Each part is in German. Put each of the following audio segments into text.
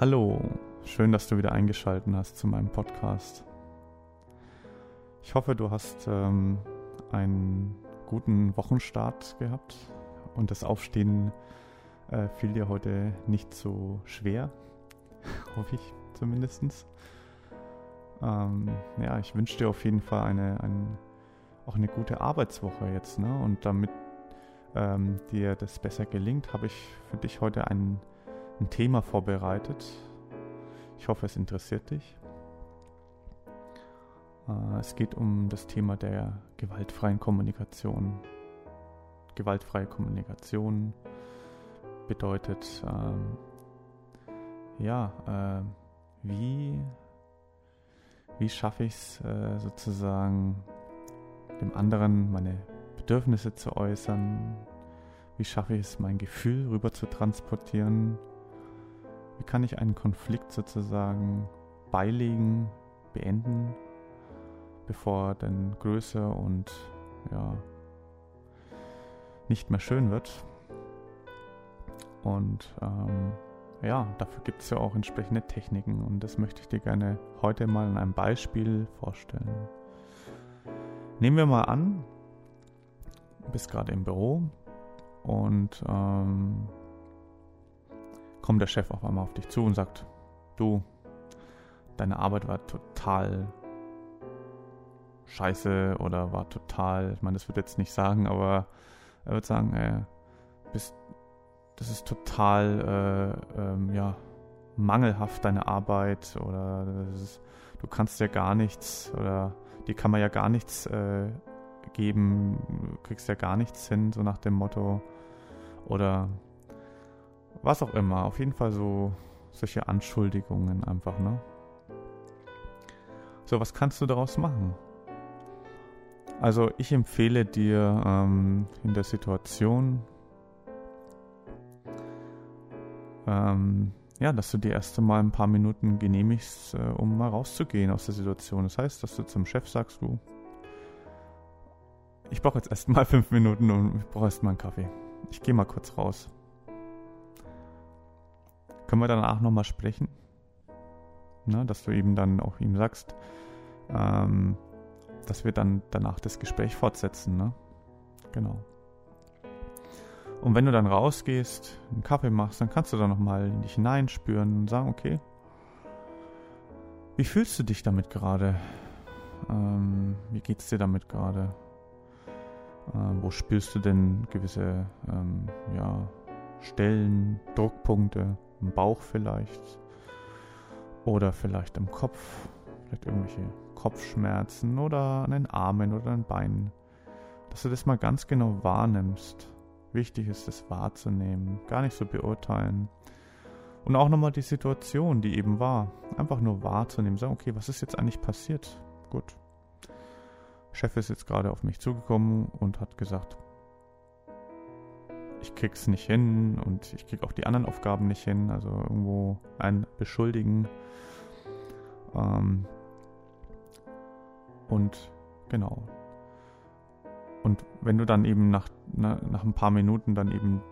Hallo, schön, dass du wieder eingeschaltet hast zu meinem Podcast. Ich hoffe, du hast ähm, einen guten Wochenstart gehabt und das Aufstehen äh, fiel dir heute nicht so schwer, hoffe ich zumindest. Ähm, ja, ich wünsche dir auf jeden Fall eine, ein, auch eine gute Arbeitswoche jetzt. Ne? Und damit ähm, dir das besser gelingt, habe ich für dich heute ein, ein Thema vorbereitet. Ich hoffe, es interessiert dich. Äh, es geht um das Thema der gewaltfreien Kommunikation. Gewaltfreie Kommunikation bedeutet, ähm, ja, äh, wie, wie schaffe ich es äh, sozusagen, dem anderen meine Bedürfnisse zu äußern? Wie schaffe ich es, mein Gefühl rüber zu transportieren? Wie kann ich einen Konflikt sozusagen beilegen, beenden, bevor er dann größer und ja nicht mehr schön wird? Und ähm, ja, dafür gibt es ja auch entsprechende Techniken und das möchte ich dir gerne heute mal in einem Beispiel vorstellen. Nehmen wir mal an, du bist gerade im Büro und ähm, kommt der Chef auf einmal auf dich zu und sagt, du, deine Arbeit war total scheiße oder war total, ich meine, das wird jetzt nicht sagen, aber er wird sagen, ey, bist, das ist total, äh, ähm, ja, mangelhaft deine Arbeit oder ist, du kannst ja gar nichts oder dir kann man ja gar nichts äh, geben, du kriegst ja gar nichts hin, so nach dem Motto. Oder was auch immer. Auf jeden Fall so solche Anschuldigungen einfach, ne? So, was kannst du daraus machen? Also ich empfehle dir ähm, in der Situation, ähm, ja, dass du dir erst einmal ein paar Minuten genehmigst, äh, um mal rauszugehen aus der Situation. Das heißt, dass du zum Chef sagst, du, ich brauche jetzt erst mal fünf Minuten und ich brauche erst mal einen Kaffee. Ich gehe mal kurz raus. Können wir danach nochmal sprechen? Ne, dass du eben dann auch ihm sagst, ähm, dass wir dann danach das Gespräch fortsetzen. Ne? Genau. Und wenn du dann rausgehst, einen Kaffee machst, dann kannst du da nochmal in dich hineinspüren und sagen, okay, wie fühlst du dich damit gerade? Ähm, wie es dir damit gerade? Ähm, wo spürst du denn gewisse ähm, ja, Stellen, Druckpunkte? Im Bauch vielleicht oder vielleicht im Kopf, vielleicht irgendwelche Kopfschmerzen oder an den Armen oder an den Beinen, dass du das mal ganz genau wahrnimmst. Wichtig ist es wahrzunehmen, gar nicht so beurteilen. Und auch nochmal die Situation, die eben war, einfach nur wahrzunehmen, sagen, okay, was ist jetzt eigentlich passiert? Gut. Chef ist jetzt gerade auf mich zugekommen und hat gesagt, ich krieg's nicht hin und ich krieg auch die anderen Aufgaben nicht hin. Also irgendwo ein Beschuldigen. Ähm, und genau. Und wenn du dann eben nach, na, nach ein paar Minuten dann eben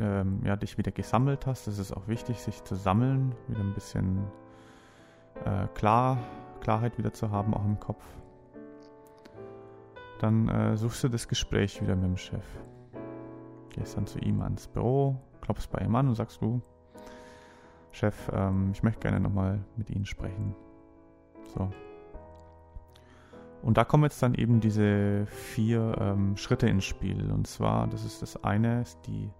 ähm, ja, dich wieder gesammelt hast, ist es auch wichtig, sich zu sammeln, wieder ein bisschen äh, klar, Klarheit wieder zu haben, auch im Kopf. Dann äh, suchst du das Gespräch wieder mit dem Chef. Gehst dann zu ihm ans Büro, klopfst bei ihm an und sagst du, Chef, ähm, ich möchte gerne nochmal mit Ihnen sprechen. So. Und da kommen jetzt dann eben diese vier ähm, Schritte ins Spiel. Und zwar, das ist das eine, ist die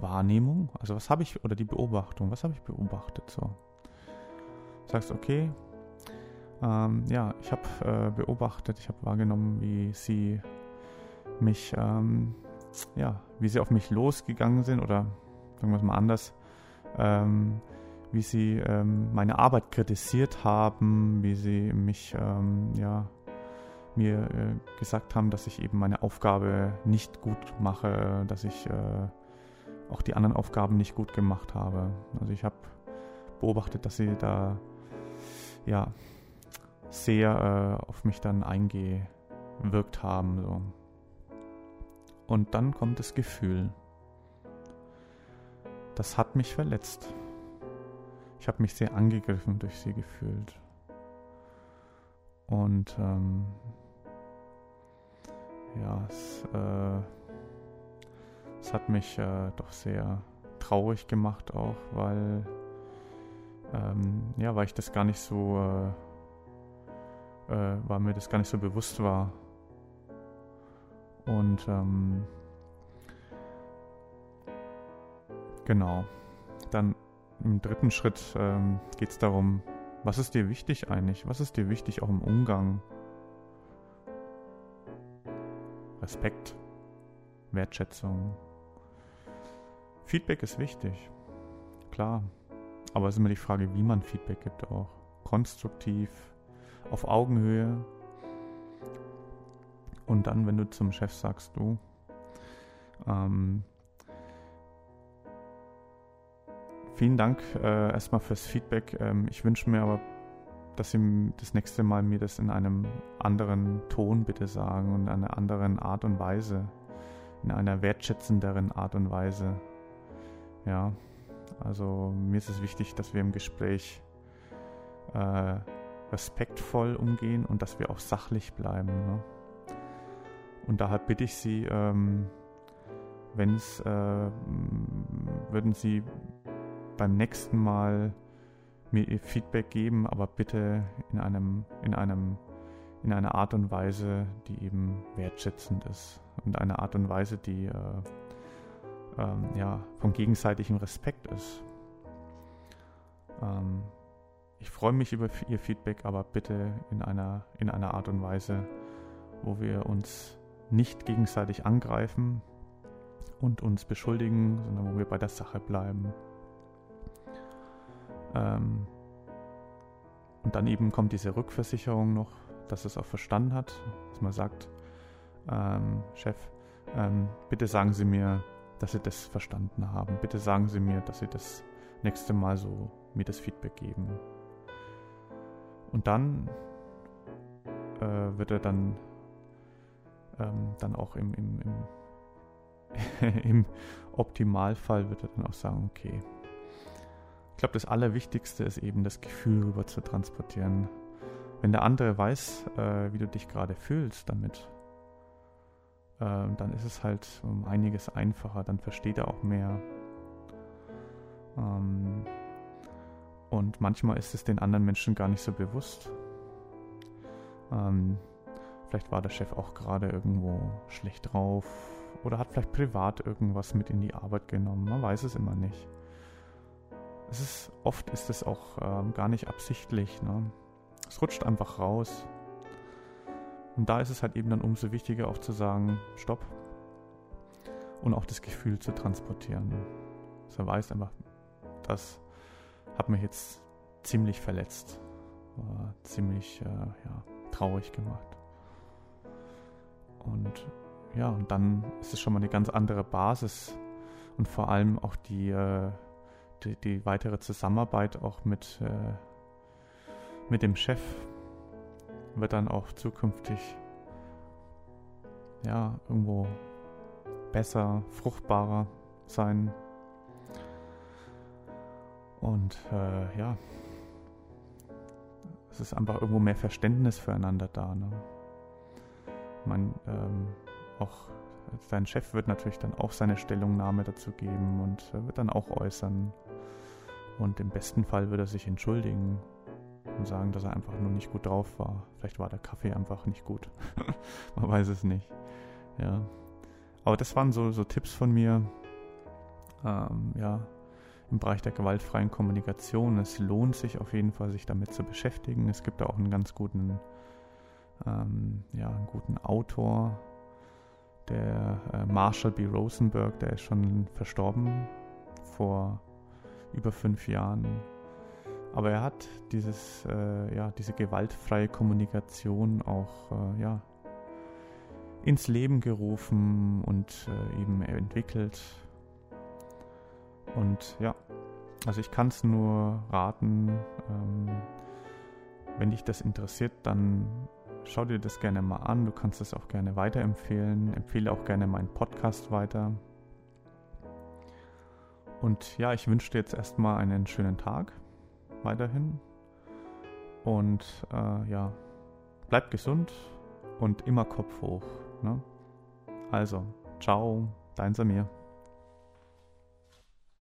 Wahrnehmung. Also was habe ich, oder die Beobachtung, was habe ich beobachtet? So. Sagst, okay, ähm, ja, ich habe äh, beobachtet, ich habe wahrgenommen, wie Sie mich ähm, ja, wie sie auf mich losgegangen sind oder sagen wir es mal anders, ähm, wie sie ähm, meine Arbeit kritisiert haben, wie sie mich, ähm, ja, mir äh, gesagt haben, dass ich eben meine Aufgabe nicht gut mache, dass ich äh, auch die anderen Aufgaben nicht gut gemacht habe. Also ich habe beobachtet, dass sie da ja sehr äh, auf mich dann eingewirkt haben. So. Und dann kommt das Gefühl. Das hat mich verletzt. ich habe mich sehr angegriffen durch sie gefühlt. Und ähm, ja, es, äh, es, hat mich äh, doch sehr traurig gemacht auch, weil ähm, ja, weil ich das gar nicht so, äh, äh weil mir das gar nicht so bewusst war. Und ähm, genau, dann im dritten Schritt ähm, geht es darum, was ist dir wichtig eigentlich? Was ist dir wichtig auch im Umgang? Respekt, Wertschätzung. Feedback ist wichtig, klar. Aber es ist immer die Frage, wie man Feedback gibt auch. Konstruktiv, auf Augenhöhe. Und dann, wenn du zum Chef sagst, du, ähm, vielen Dank äh, erstmal fürs Feedback. Ähm, ich wünsche mir aber, dass Sie das nächste Mal mir das in einem anderen Ton bitte sagen und in einer anderen Art und Weise, in einer wertschätzenderen Art und Weise. Ja, also mir ist es wichtig, dass wir im Gespräch äh, respektvoll umgehen und dass wir auch sachlich bleiben. Ne? Und daher bitte ich Sie, ähm, wenn es, äh, würden Sie beim nächsten Mal mir ihr Feedback geben, aber bitte in einem, in einem, in einer Art und Weise, die eben wertschätzend ist und eine Art und Weise, die äh, ähm, ja von gegenseitigem Respekt ist. Ähm, ich freue mich über Ihr Feedback, aber bitte in einer, in einer Art und Weise, wo wir uns nicht gegenseitig angreifen und uns beschuldigen, sondern wo wir bei der Sache bleiben. Ähm, und dann eben kommt diese Rückversicherung noch, dass es auch verstanden hat, dass man sagt, ähm, Chef, ähm, bitte sagen Sie mir, dass Sie das verstanden haben. Bitte sagen Sie mir, dass Sie das nächste Mal so mir das Feedback geben. Und dann äh, wird er dann, ähm, dann auch im, im, im, im Optimalfall wird er dann auch sagen, okay, ich glaube, das Allerwichtigste ist eben das Gefühl rüber zu transportieren. Wenn der andere weiß, äh, wie du dich gerade fühlst damit, äh, dann ist es halt um einiges einfacher, dann versteht er auch mehr. Ähm, und manchmal ist es den anderen Menschen gar nicht so bewusst. Ähm, vielleicht war der Chef auch gerade irgendwo schlecht drauf oder hat vielleicht privat irgendwas mit in die Arbeit genommen. Man weiß es immer nicht es ist, oft ist es auch ähm, gar nicht absichtlich. Ne? Es rutscht einfach raus. Und da ist es halt eben dann umso wichtiger auch zu sagen, stopp. Und auch das Gefühl zu transportieren. Dass er weiß einfach, das hat mich jetzt ziemlich verletzt. War ziemlich äh, ja, traurig gemacht. Und ja, und dann ist es schon mal eine ganz andere Basis und vor allem auch die, äh, die, die weitere Zusammenarbeit auch mit, äh, mit dem Chef wird dann auch zukünftig ja irgendwo besser, fruchtbarer sein. Und äh, ja, es ist einfach irgendwo mehr Verständnis füreinander da. Ne? Man, ähm, auch dein Chef wird natürlich dann auch seine Stellungnahme dazu geben und wird dann auch äußern. Und im besten Fall würde er sich entschuldigen und sagen, dass er einfach nur nicht gut drauf war. Vielleicht war der Kaffee einfach nicht gut. Man weiß es nicht. Ja. Aber das waren so, so Tipps von mir. Ähm, ja, im Bereich der gewaltfreien Kommunikation. Es lohnt sich auf jeden Fall, sich damit zu beschäftigen. Es gibt da auch einen ganz guten, ähm, ja, einen guten Autor, der äh, Marshall B. Rosenberg, der ist schon verstorben vor über fünf Jahren. Aber er hat dieses, äh, ja, diese gewaltfreie Kommunikation auch äh, ja, ins Leben gerufen und äh, eben entwickelt. Und ja, also ich kann es nur raten, ähm, wenn dich das interessiert, dann schau dir das gerne mal an. Du kannst es auch gerne weiterempfehlen. Empfehle auch gerne meinen Podcast weiter. Und ja, ich wünsche dir jetzt erstmal einen schönen Tag weiterhin. Und äh, ja, bleibt gesund und immer Kopf hoch. Ne? Also, ciao, dein Samir.